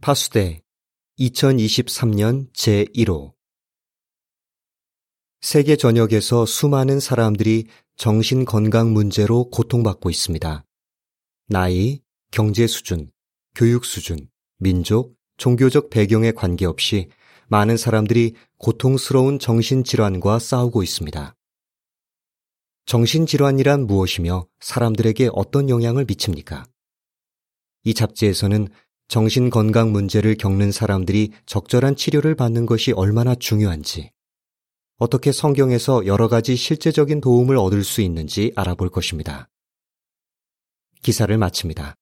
파수대 2023년 제1호 세계 전역에서 수많은 사람들이 정신 건강 문제로 고통받고 있습니다. 나이, 경제 수준, 교육 수준, 민족, 종교적 배경에 관계없이 많은 사람들이 고통스러운 정신질환과 싸우고 있습니다. 정신질환이란 무엇이며 사람들에게 어떤 영향을 미칩니까? 이 잡지에서는 정신건강 문제를 겪는 사람들이 적절한 치료를 받는 것이 얼마나 중요한지, 어떻게 성경에서 여러 가지 실제적인 도움을 얻을 수 있는지 알아볼 것입니다. 기사를 마칩니다.